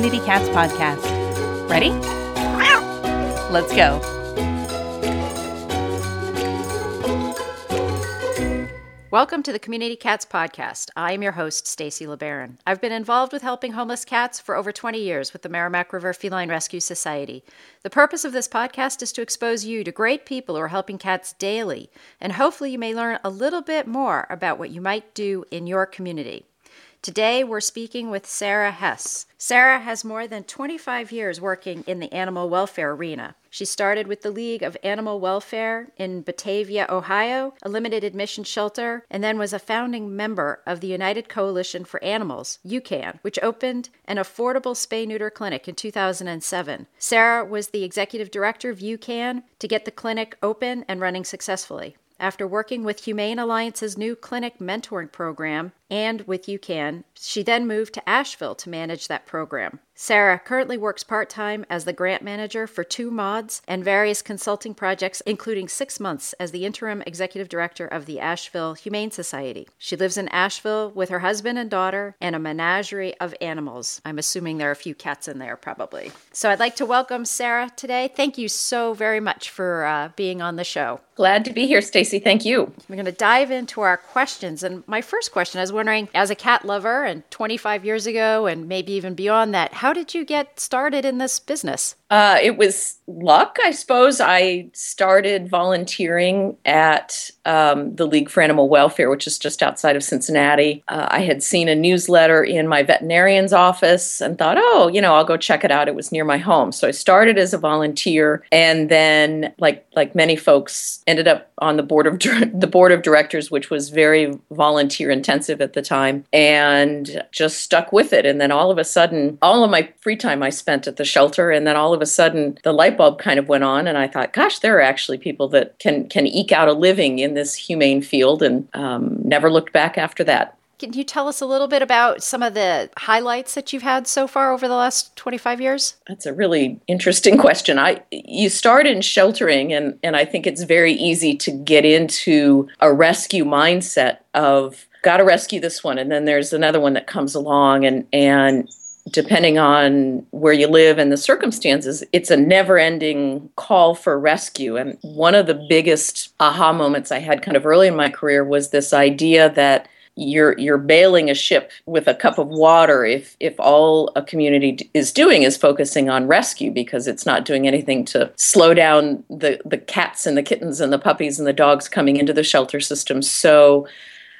Community Cats podcast. Ready? Let's go. Welcome to the Community Cats podcast. I am your host, Stacy LeBaron. I've been involved with helping homeless cats for over 20 years with the Merrimack River Feline Rescue Society. The purpose of this podcast is to expose you to great people who are helping cats daily, and hopefully you may learn a little bit more about what you might do in your community. Today, we're speaking with Sarah Hess. Sarah has more than 25 years working in the animal welfare arena. She started with the League of Animal Welfare in Batavia, Ohio, a limited admission shelter, and then was a founding member of the United Coalition for Animals, UCAN, which opened an affordable spay neuter clinic in 2007. Sarah was the executive director of UCAN to get the clinic open and running successfully. After working with Humane Alliance's new clinic mentoring program and with UCAN, she then moved to Asheville to manage that program. Sarah currently works part time as the grant manager for Two Mauds and various consulting projects, including six months as the interim executive director of the Asheville Humane Society. She lives in Asheville with her husband and daughter and a menagerie of animals. I'm assuming there are a few cats in there, probably. So I'd like to welcome Sarah today. Thank you so very much for uh, being on the show. Glad to be here, Stacy. Thank you. We're going to dive into our questions. And my first question is wondering, as a cat lover and 25 years ago, and maybe even beyond that, how did you get started in this business? Uh, it was luck, I suppose. I started volunteering at um, the League for Animal Welfare, which is just outside of Cincinnati. Uh, I had seen a newsletter in my veterinarian's office and thought, oh, you know, I'll go check it out. It was near my home, so I started as a volunteer, and then, like like many folks, ended up on the board of the board of directors, which was very volunteer intensive at the time, and just stuck with it. And then all of a sudden, all of my free time I spent at the shelter, and then all of of a sudden the light bulb kind of went on, and I thought, gosh, there are actually people that can can eke out a living in this humane field, and um, never looked back after that. Can you tell us a little bit about some of the highlights that you've had so far over the last 25 years? That's a really interesting question. I you start in sheltering and and I think it's very easy to get into a rescue mindset of got to rescue this one and then there's another one that comes along and and depending on where you live and the circumstances, it's a never ending call for rescue. And one of the biggest aha moments I had kind of early in my career was this idea that you're you're bailing a ship with a cup of water if if all a community is doing is focusing on rescue because it's not doing anything to slow down the the cats and the kittens and the puppies and the dogs coming into the shelter system so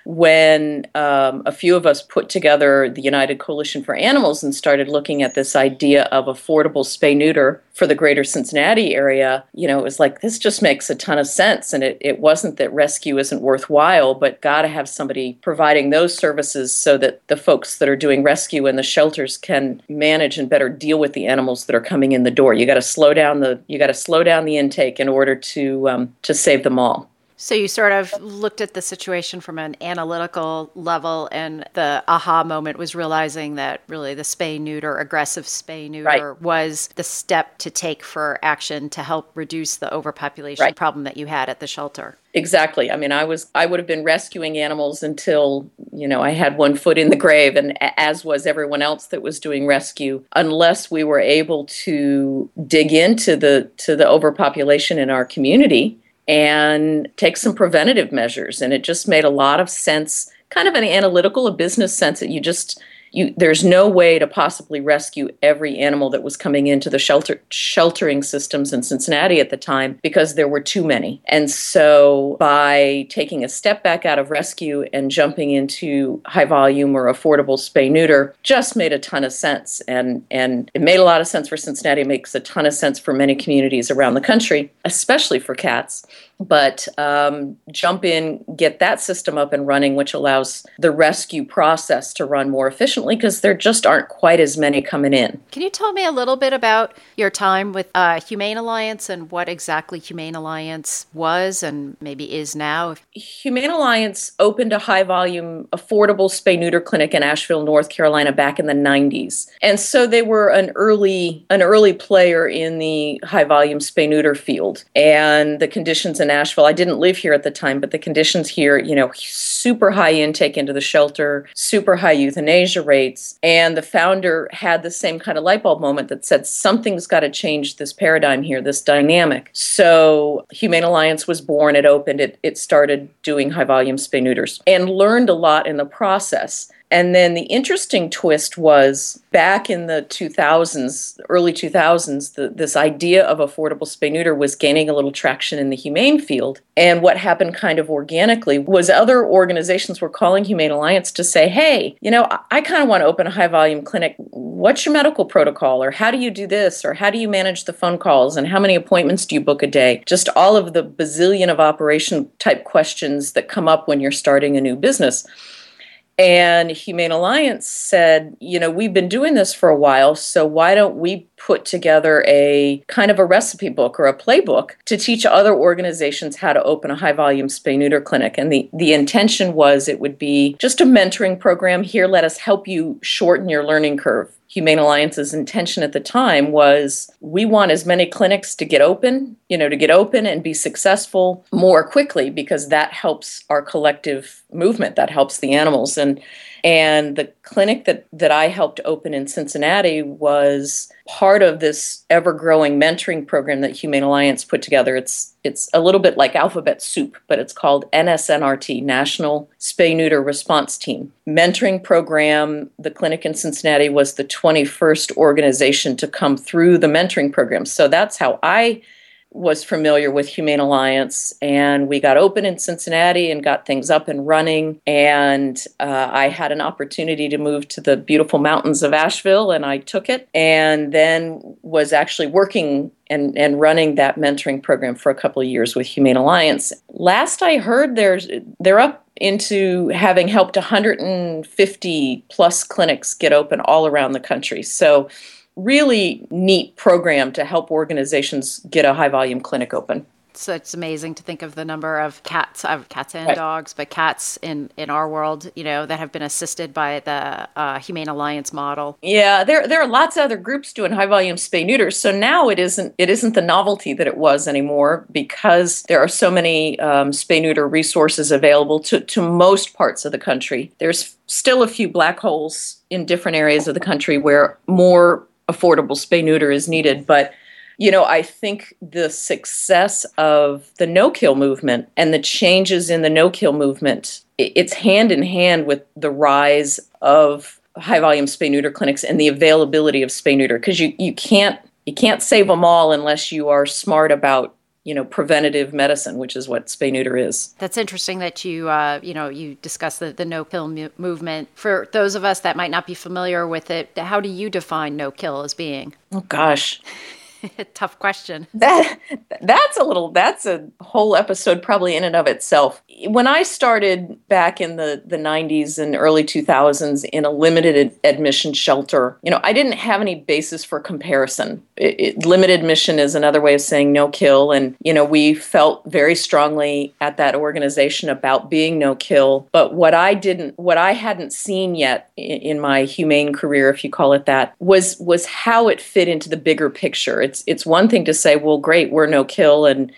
when um, a few of us put together the United Coalition for Animals and started looking at this idea of affordable spay neuter for the greater Cincinnati area, you know, it was like, this just makes a ton of sense. And it, it wasn't that rescue isn't worthwhile, but got to have somebody providing those services so that the folks that are doing rescue in the shelters can manage and better deal with the animals that are coming in the door. You got to slow down the you got to slow down the intake in order to um, to save them all. So you sort of looked at the situation from an analytical level, and the aha moment was realizing that really the spay neuter, aggressive spay neuter, right. was the step to take for action to help reduce the overpopulation right. problem that you had at the shelter. Exactly. I mean, I was I would have been rescuing animals until you know I had one foot in the grave, and as was everyone else that was doing rescue, unless we were able to dig into the to the overpopulation in our community and take some preventative measures. And it just made a lot of sense, kind of an analytical, a business sense that you just you, there's no way to possibly rescue every animal that was coming into the shelter sheltering systems in Cincinnati at the time because there were too many. And so by taking a step back out of rescue and jumping into high volume or affordable spay neuter just made a ton of sense. And and it made a lot of sense for Cincinnati. It makes a ton of sense for many communities around the country especially for cats. But um, jump in, get that system up and running, which allows the rescue process to run more efficiently because there just aren't quite as many coming in. Can you tell me a little bit about your time with uh, Humane Alliance and what exactly Humane Alliance was and maybe is now? Humane Alliance opened a high volume, affordable spay neuter clinic in Asheville, North Carolina back in the 90s. And so they were an early an early player in the high volume spay neuter field. And the conditions in Asheville, I didn't live here at the time, but the conditions here, you know, super high intake into the shelter, super high euthanasia rates. And the founder had the same kind of light bulb moment that said, something's got to change this paradigm here, this dynamic. So Humane Alliance was born, it opened, it, it started doing high volume spay neuters and learned a lot in the process. And then the interesting twist was back in the 2000s, early 2000s, the, this idea of affordable spay neuter was gaining a little traction in the humane field. And what happened kind of organically was other organizations were calling Humane Alliance to say, hey, you know, I, I kind of want to open a high volume clinic. What's your medical protocol? Or how do you do this? Or how do you manage the phone calls? And how many appointments do you book a day? Just all of the bazillion of operation type questions that come up when you're starting a new business. And Humane Alliance said, you know, we've been doing this for a while, so why don't we put together a kind of a recipe book or a playbook to teach other organizations how to open a high volume spay neuter clinic? And the, the intention was it would be just a mentoring program. Here, let us help you shorten your learning curve. Humane Alliance's intention at the time was we want as many clinics to get open, you know, to get open and be successful more quickly because that helps our collective movement, that helps the animals. And and the clinic that, that I helped open in Cincinnati was part of this ever growing mentoring program that Humane Alliance put together. It's it's a little bit like alphabet soup, but it's called NSNRT, National Spay Neuter Response Team. Mentoring program. The clinic in Cincinnati was the 21st organization to come through the mentoring program. So that's how I was familiar with Humane Alliance, and we got open in Cincinnati and got things up and running. And uh, I had an opportunity to move to the beautiful mountains of Asheville, and I took it, and then was actually working and, and running that mentoring program for a couple of years with Humane Alliance. Last I heard, there's they're up into having helped 150 plus clinics get open all around the country. So really neat program to help organizations get a high volume clinic open. So it's amazing to think of the number of cats, of cats and dogs, but cats in, in our world, you know, that have been assisted by the uh, Humane Alliance model. Yeah, there there are lots of other groups doing high volume spay neuters. So now it isn't it isn't the novelty that it was anymore because there are so many um, spay neuter resources available to to most parts of the country. There's still a few black holes in different areas of the country where more affordable spay neuter is needed. But you know, I think the success of the no kill movement and the changes in the no kill movement, it's hand in hand with the rise of high volume spay neuter clinics and the availability of spay neuter because you, you can't you can't save them all unless you are smart about you know preventative medicine which is what spay neuter is. That's interesting that you uh, you know you discuss the, the no kill mu- movement. For those of us that might not be familiar with it how do you define no kill as being? Oh gosh Tough question. That that's a little that's a whole episode probably in and of itself. When I started back in the the 90s and early 2000s in a limited ad- admission shelter, you know, I didn't have any basis for comparison. It, it, limited admission is another way of saying no kill. And you know, we felt very strongly at that organization about being no kill, but what I didn't what I hadn't seen yet in, in my humane career if you call it that was was how it fit into the bigger picture. It's it's one thing to say, well, great, we're no kill, and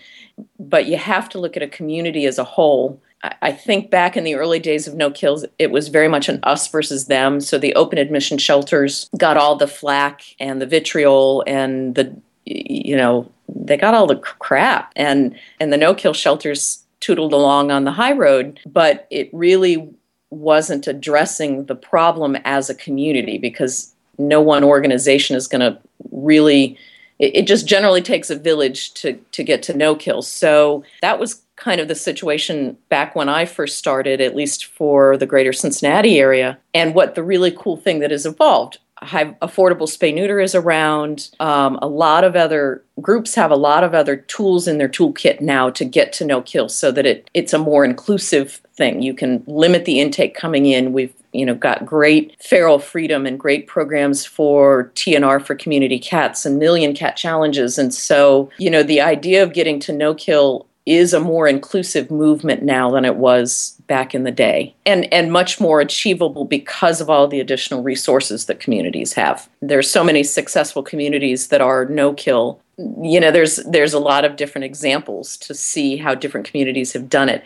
but you have to look at a community as a whole. I, think back in the early days of no kills, it was very much an us versus them. So the open admission shelters got all the flack and the vitriol and the you know they got all the crap and and the no kill shelters tootled along on the high road but it really wasn't addressing the problem as a community because no one organization is going to really it, it just generally takes a village to to get to no kill. So that was kind of the situation back when I first started, at least for the greater Cincinnati area. And what the really cool thing that has evolved high affordable spay neuter is around. Um, a lot of other groups have a lot of other tools in their toolkit now to get to no kill, so that it it's a more inclusive thing. You can limit the intake coming in. We've you know got great feral freedom and great programs for TNR for community cats and million cat challenges, and so you know the idea of getting to no kill is a more inclusive movement now than it was back in the day and and much more achievable because of all the additional resources that communities have. There's so many successful communities that are no kill. You know there's there's a lot of different examples to see how different communities have done it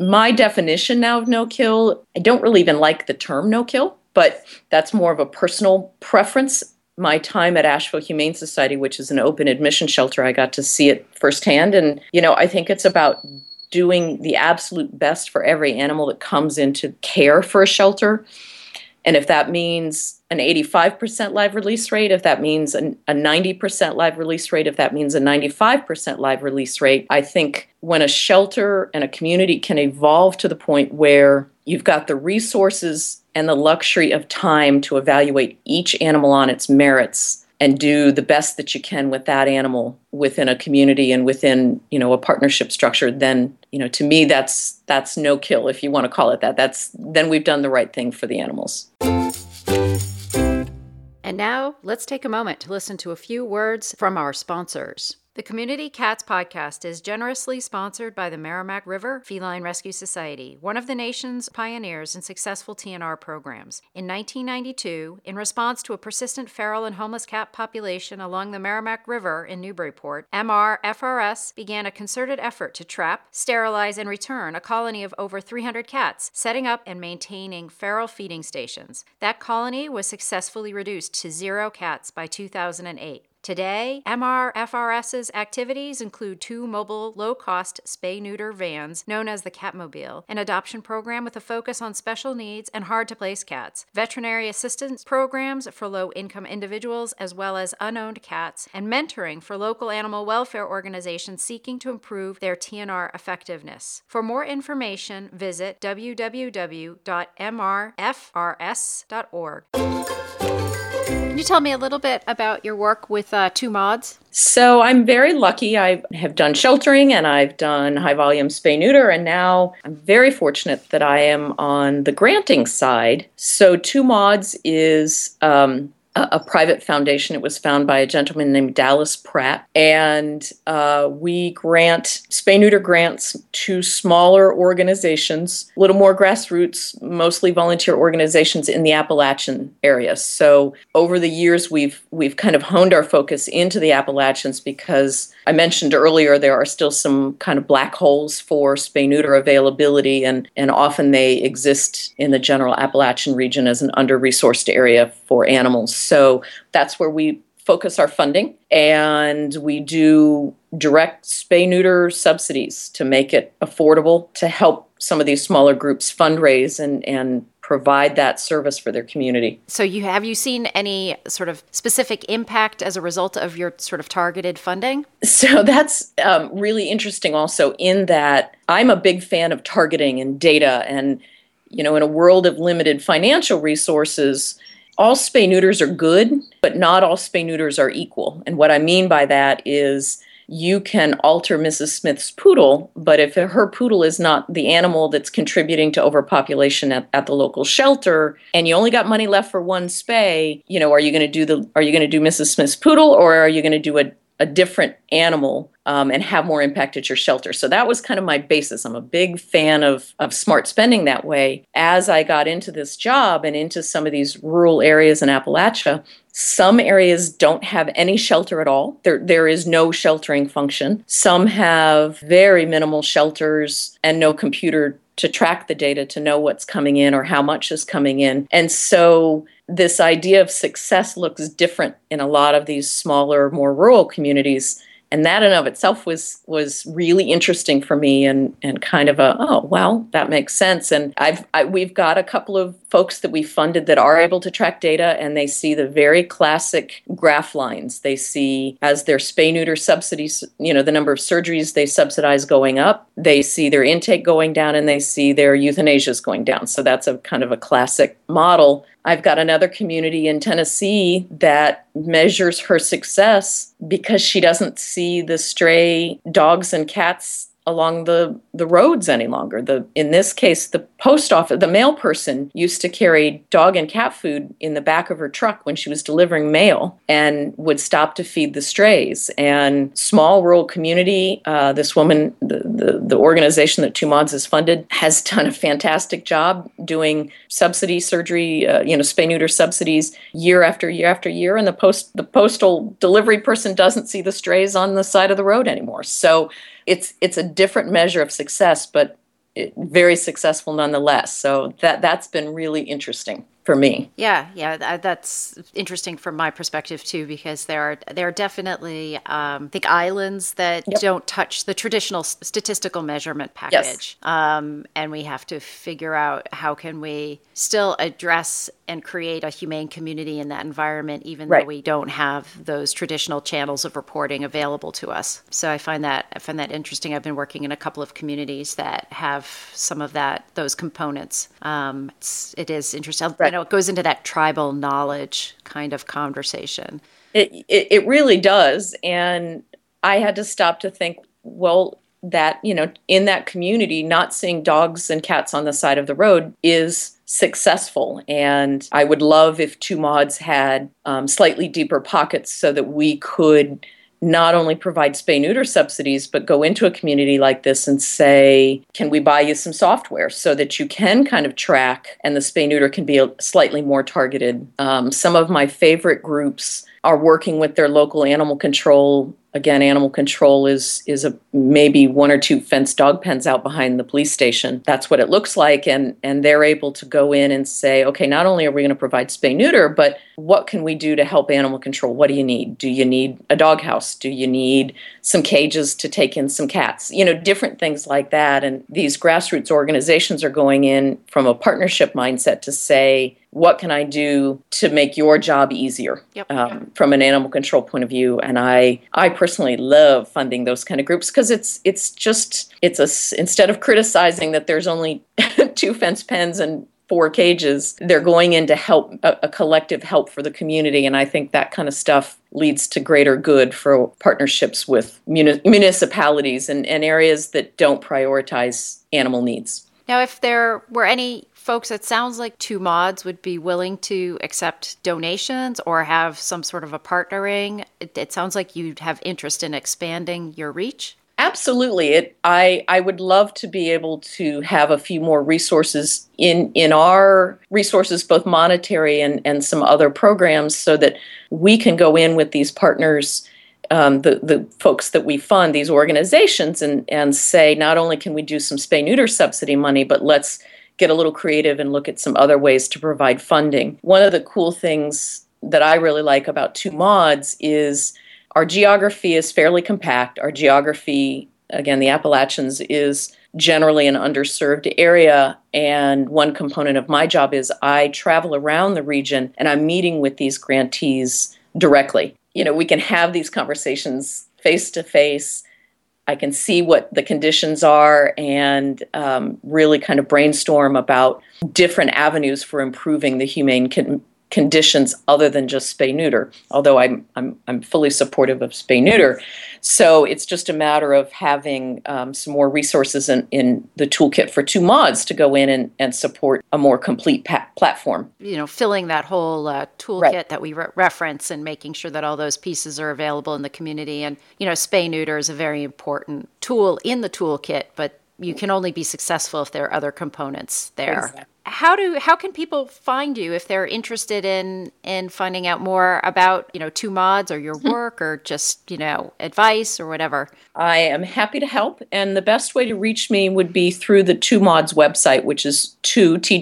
my definition now of no kill i don't really even like the term no kill but that's more of a personal preference. My time at Asheville Humane Society, which is an open admission shelter, I got to see it firsthand. And, you know, I think it's about doing the absolute best for every animal that comes into care for a shelter. And if that means an 85% live release rate, if that means a 90% live release rate, if that means a 95% live release rate, I think when a shelter and a community can evolve to the point where you've got the resources and the luxury of time to evaluate each animal on its merits and do the best that you can with that animal within a community and within you know a partnership structure then you know to me that's that's no kill if you want to call it that. That's then we've done the right thing for the animals. And now let's take a moment to listen to a few words from our sponsors the Community Cats podcast is generously sponsored by the Merrimack River Feline Rescue Society, one of the nation's pioneers in successful TNR programs. In 1992, in response to a persistent feral and homeless cat population along the Merrimack River in Newburyport, MRFRS began a concerted effort to trap, sterilize, and return a colony of over 300 cats, setting up and maintaining feral feeding stations. That colony was successfully reduced to zero cats by 2008. Today, MRFRS's activities include two mobile, low cost spay neuter vans known as the Catmobile, an adoption program with a focus on special needs and hard to place cats, veterinary assistance programs for low income individuals as well as unowned cats, and mentoring for local animal welfare organizations seeking to improve their TNR effectiveness. For more information, visit www.mrfrs.org. Can you tell me a little bit about your work with uh, Two Mauds? So I'm very lucky. I have done sheltering and I've done high volume spay neuter, and now I'm very fortunate that I am on the granting side. So Two Mauds is um, a, private foundation. It was found by a gentleman named Dallas Pratt. And uh, we grant spay neuter grants to smaller organizations, a little more grassroots, mostly volunteer organizations in the Appalachian area. So over the years, we've we've kind of honed our focus into the Appalachians because I mentioned earlier there are still some kind of black holes for spay neuter availability, and, and often they exist in the general Appalachian region as an under resourced area for animals. So that's where we focus our funding and we do direct spay neuter subsidies to make it affordable to help some of these smaller groups fundraise and, and provide that service for their community. So you have you seen any sort of specific impact as a result of your sort of targeted funding? So that's um, really interesting also in that I'm a big fan of targeting and data and you know in a world of limited financial resources all spay neuters are good, but not all spay neuters are equal. And what I mean by that is you can alter Mrs. Smith's poodle, but if her poodle is not the animal that's contributing to overpopulation at, at the local shelter, and you only got money left for one spay, you know, are you going to do the are you going to do Mrs. Smith's poodle or are you going to do a a different animal um, and have more impact at your shelter. So that was kind of my basis. I'm a big fan of, of smart spending that way. As I got into this job and into some of these rural areas in Appalachia, some areas don't have any shelter at all. There, there is no sheltering function. Some have very minimal shelters and no computer to track the data to know what's coming in or how much is coming in. And so this idea of success looks different in a lot of these smaller, more rural communities and that in of itself was was really interesting for me and and kind of a oh well that makes sense and I've I, we've got a couple of folks that we funded that are able to track data and they see the very classic graph lines. They see as their spay neuter subsidies you know the number of surgeries they subsidize going up. They see their intake going down and they see their euthanasias going down. So that's a kind of a classic model. I've got another community in Tennessee that measures her success because she doesn't see the stray dogs and cats along the the roads any longer. The in this case, the post office, the mail person used to carry dog and cat food in the back of her truck when she was delivering mail, and would stop to feed the strays. And small rural community, uh, this woman, the, the the organization that Two Mauds is funded, has done a fantastic job doing subsidy surgery, uh, you know, spay neuter subsidies year after year after year, and the post the postal delivery person doesn't see the strays on the side of the road anymore. So it's it's a different measure of success, but it, very successful nonetheless. So that that's been really interesting for me. Yeah, yeah, that's interesting from my perspective too, because there are there are definitely um, I think islands that yep. don't touch the traditional statistical measurement package, yes. um, and we have to figure out how can we still address and create a humane community in that environment, even right. though we don't have those traditional channels of reporting available to us. So I find that I find that interesting. I've been working in a couple of communities that have some of that those components. Um, it's, it is interesting. Right. Know, it goes into that tribal knowledge kind of conversation. It, it it really does, and I had to stop to think. Well, that you know in that community not seeing dogs and cats on the side of the road is successful and i would love if Two Mauds had um, slightly deeper pockets so that we could not only provide spay neuter subsidies, but go into a community like this and say, can we buy you some software so that you can kind of track and the spay neuter can be slightly more targeted? Um, some of my favorite groups are working with their local animal control again animal control is is a maybe one or two fenced dog pens out behind the police station. That's what it looks like. And and they're able to go in and say okay not only are we going to provide spay neuter but what can we do to help animal control? What do you need? Do you need a doghouse? Do you need some cages to take in some cats? You know different things like that. And these grassroots organizations are going in from a partnership mindset to say what can I do to make your job easier yep. um, from an animal control point of view? And I, I personally love funding those kind of groups because it's, it's just, it's a instead of criticizing that there's only two fence pens and four cages, they're going in to help a, a collective help for the community, and I think that kind of stuff leads to greater good for partnerships with muni- municipalities and, and areas that don't prioritize animal needs. Now, if there were any folks, it sounds like Two Mauds would be willing to accept donations or have some sort of a partnering. It, it sounds like you'd have interest in expanding your reach. Absolutely. It I I would love to be able to have a few more resources in in our resources both monetary and and some other programs so that we can go in with these partners um, the the folks that we fund these organizations and and say not only can we do some spay neuter subsidy money but let's get a little creative and look at some other ways to provide funding. One of the cool things that I really like about Two Mauds is our geography is fairly compact. Our geography, again, the Appalachians, is generally an underserved area. And one component of my job is I travel around the region and I'm meeting with these grantees directly. You know, we can have these conversations face to face I can see what the conditions are and um, really kind of brainstorm about different avenues for improving the humane con- conditions other than just spay neuter. Although I'm I'm I'm fully supportive of spay neuter, so it's just a matter of having um, some more resources in, in the toolkit for Two Mauds to go in and, and support a more complete pa- platform. You know, filling that whole uh, toolkit right. that we re- reference and making sure that all those pieces are available in the community. And you know, spay neuter is a very important tool in the toolkit, but you can only be successful if there are other components there. Exactly how do how can people find you if they're interested in in finding out more about you know Two Mauds or your hmm. work or just you know advice or whatever? I am happy to help and the best way to reach me would be through the Two Mauds website which is two Two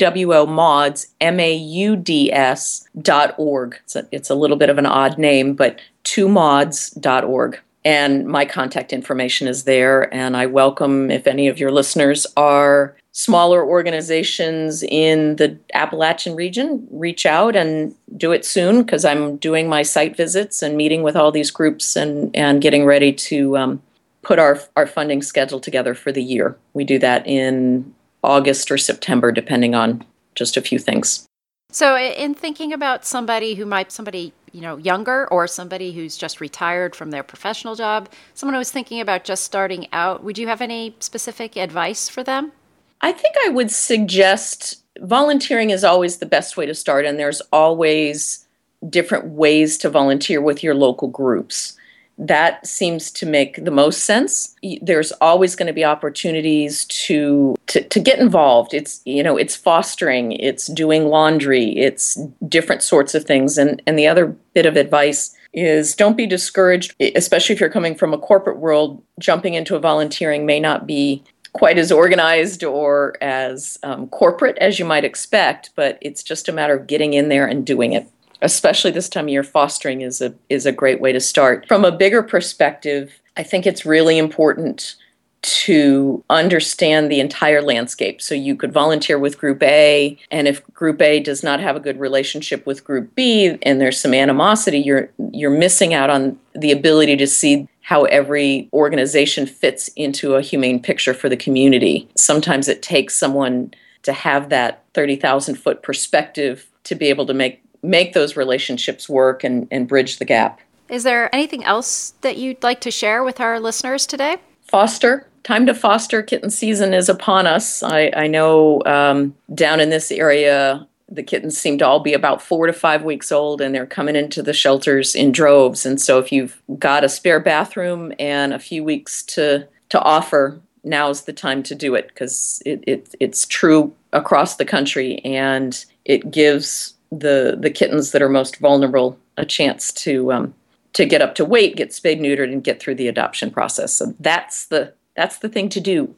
Mauds m-a-u-d-s dot org. It's a, it's a little bit of an odd name but two mods dot org. And my contact information is there and i welcome if any of your listeners are smaller organizations in the Appalachian region reach out and do it soon because I'm doing my site visits and meeting with all these groups and, and getting ready to um, put our, our funding schedule together for the year. We do that in August or September, depending on just a few things. So, in thinking about somebody who might, somebody you know younger or somebody who's just retired from their professional job, someone who's thinking about just starting out, would you have any specific advice for them? I think I would suggest volunteering is always the best way to start, and there's always different ways to volunteer with your local groups. That seems to make the most sense. There's always going to be opportunities to, to to get involved. It's you know it's fostering, it's doing laundry, it's different sorts of things. And and the other bit of advice is don't be discouraged, especially if you're coming from a corporate world. Jumping into a volunteering may not be quite as organized or as um, corporate as you might expect, but it's just a matter of getting in there and doing it. Especially this time of year, fostering is a is a great way to start. From a bigger perspective, I think it's really important to understand the entire landscape. So you could volunteer with Group A, and if Group A does not have a good relationship with Group B and there's some animosity, you're you're missing out on the ability to see how every organization fits into a humane picture for the community. Sometimes it takes someone to have that 30,000 foot perspective to be able to make make those relationships work and, and bridge the gap. Is there anything else that you'd like to share with our listeners today? Foster. Time to foster kitten season is upon us. I, I know um, down in this area, the kittens seem to all be about four to five weeks old and they're coming into the shelters in droves and so if you've got a spare bathroom and a few weeks to to offer now's the time to do it because it, it, it's true across the country and it gives the the kittens that are most vulnerable a chance to um, to get up to weight, get spayed neutered, and get through the adoption process. So that's the that's the thing to do.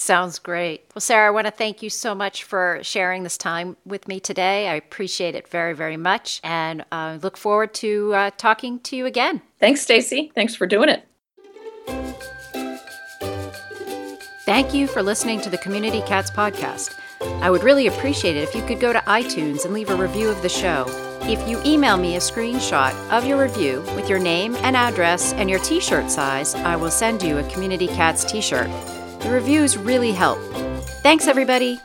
Sounds great. Well, Sarah, I want to thank you so much for sharing this time with me today. I appreciate it very, very much, and uh, look forward to uh, talking to you again. Thanks, Stacy. Thanks for doing it. Thank you for listening to the Community Cats podcast. I would really appreciate it if you could go to iTunes and leave a review of the show. If you email me a screenshot of your review with your name and address and your t shirt size, I will send you a Community Cats t shirt. The reviews really help. Thanks, everybody.